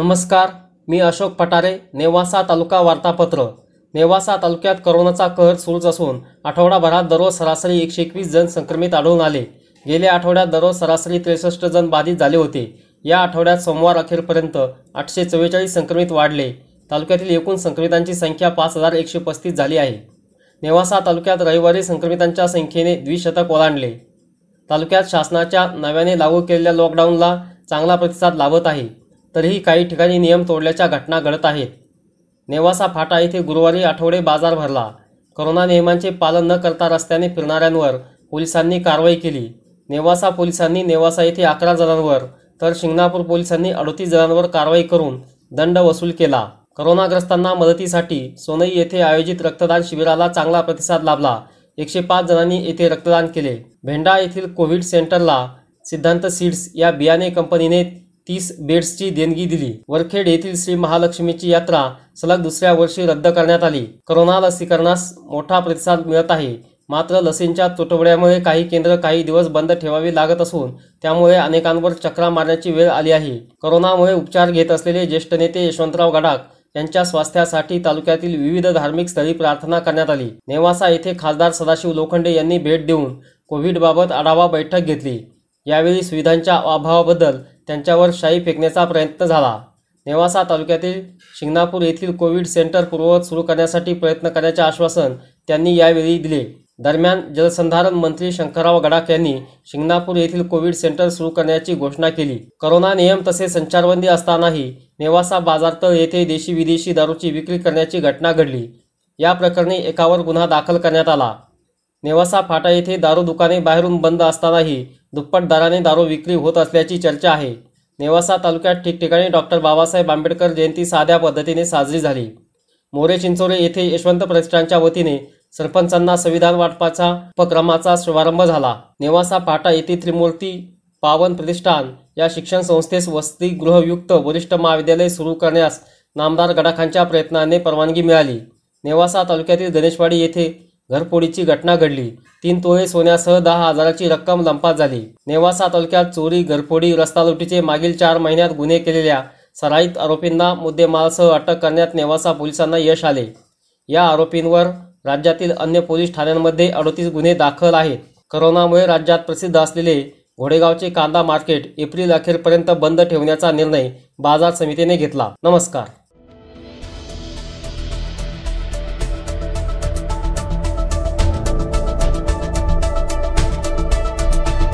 नमस्कार मी अशोक पटारे नेवासा तालुका वार्तापत्र. नेवासा तालुक्यात करोनाचा कहर सुरूच असून आठवडाभरात दररोज सरासरी एकशे एकवीस जण संक्रमित आढळून आले. गेल्या आठवड्यात दररोज सरासरी त्रेसष्ट जण बाधित झाले होते. या आठवड्यात सोमवार अखेरपर्यंत आठशे चव्वेचाळीस संक्रमित वाढले. तालुक्यातील एकूण संक्रमितांची संख्या पाच हजार एकशे पस्तीस झाली आहे. नेवासा तालुक्यात रविवारी संक्रमितांच्या संख्येने द्विशतक ओलांडले. तालुक्यात शासनाच्या नव्याने लागू केलेल्या लॉकडाऊनला चांगला प्रतिसाद लाभत आहे. तरीही काही ठिकाणी नियम तोडल्याच्या घटना घडत आहेत. नेवासा फाटा येथे गुरुवारी आठवडे बाजार भरला. करोना नियमांचे पालन न करता रस्त्याने फिरणाऱ्यांवर पोलिसांनी कारवाई केली. नेवासा पोलिसांनी नेवासा येथे अकरा जणांवर तर शिंगणापूर पोलिसांनी अडतीस जणांवर कारवाई करून दंड वसूल केला. करोनाग्रस्तांना मदतीसाठी सोनई येथे आयोजित रक्तदान शिबिराला चांगला प्रतिसाद लाभला. एकशे पाच जणांनी येथे रक्तदान केले. भेंडा येथील कोविड सेंटरला सिद्धांत सीड्स या बियाणे कंपनीने तीस बेड्सची देणगी दिली. वरखेड येथील श्री महालक्ष्मीची यात्रा सलग दुसऱ्या वर्षी रद्द करण्यात आली. करोना लसीकरणास मोठा प्रतिसाद मिळत आहे. मात्र लसींच्या तुटवड्यामुळे काही केंद्र काही दिवस बंद ठेवावी लागत असून त्यामुळे अनेकांवर चक्रा मारण्याची वेळ आली आहे. करोनामुळे उपचार घेत असलेले ज्येष्ठ नेते यशवंतराव गडाख यांच्या स्वास्थ्यासाठी तालुक्यातील विविध धार्मिक स्थळी प्रार्थना करण्यात आली. नेवासा येथे खासदार सदाशिव लोखंडे यांनी भेट देऊन कोविडबाबत आढावा बैठक घेतली. यावेळी सुविधांच्या अभावाबद्दल त्यांच्यावर शाई फेकण्याचा प्रयत्न झाला. नेवासा तालुक्यातील शिंगणापूर येथील कोविड सेंटर पूर्ववत सुरू करण्यासाठी प्रयत्न करण्याचे आश्वासन त्यांनी यावेळी दिले. दरम्यान जलसंधारण मंत्री शंकरराव गडाख यांनी शिंगणापूर येथील कोविड सेंटर सुरू करण्याची घोषणा केली. करोना नियम तसेच संचारबंदी असतानाही नेवासा बाजारतळ येथे देशी विदेशी दारूची विक्री करण्याची घटना घडली. या प्रकरणी एकावर गुन्हा दाखल करण्यात आला. नेवासा फाटा येथे दारू दुकाने बाहेरून बंद असतानाही दुप्पट दराने दारू विक्री होत असल्याची चर्चा आहे. नेवासा तालुक्यात ठिकठिकाणी डॉक्टर बाबासाहेब आंबेडकर जयंती साध्या पद्धतीने साजरी झाली. मोरे चिंचोरे येथे यशवंत प्रतिष्ठानच्या वतीने सरपंचांना संविधान वाटपाचा उपक्रमाचा शुभारंभ झाला. नेवासा फाटा येथे त्रिमूर्ती पावन प्रतिष्ठान या शिक्षण संस्थेस वसतिगृहयुक्त वरिष्ठ महाविद्यालय सुरू करण्यास नामदार गडाखांच्या प्रयत्नाने परवानगी मिळाली. नेवासा तालुक्यातील गणेशवाडी येथे घरफोडीची घटना घडली. तीन तोळे सोन्यासह दहा हजाराची रक्कम लंपास झाली. नेवासा तालुक्यात चोरी घरफोडी रस्ता लुटीचे मागील चार महिन्यात गुन्हे केलेल्या सराईत आरोपींना मुद्देमालसह अटक करण्यात नेवासा पोलिसांना यश आले. या आरोपींवर राज्यातील अन्य पोलीस ठाण्यांमध्ये अडतीस गुन्हे दाखल आहेत. करोनामुळे राज्यात प्रसिद्ध असलेले घोडेगावचे कांदा मार्केट एप्रिल अखेरपर्यंत बंद ठेवण्याचा निर्णय बाजार समितीने घेतला. नमस्कार.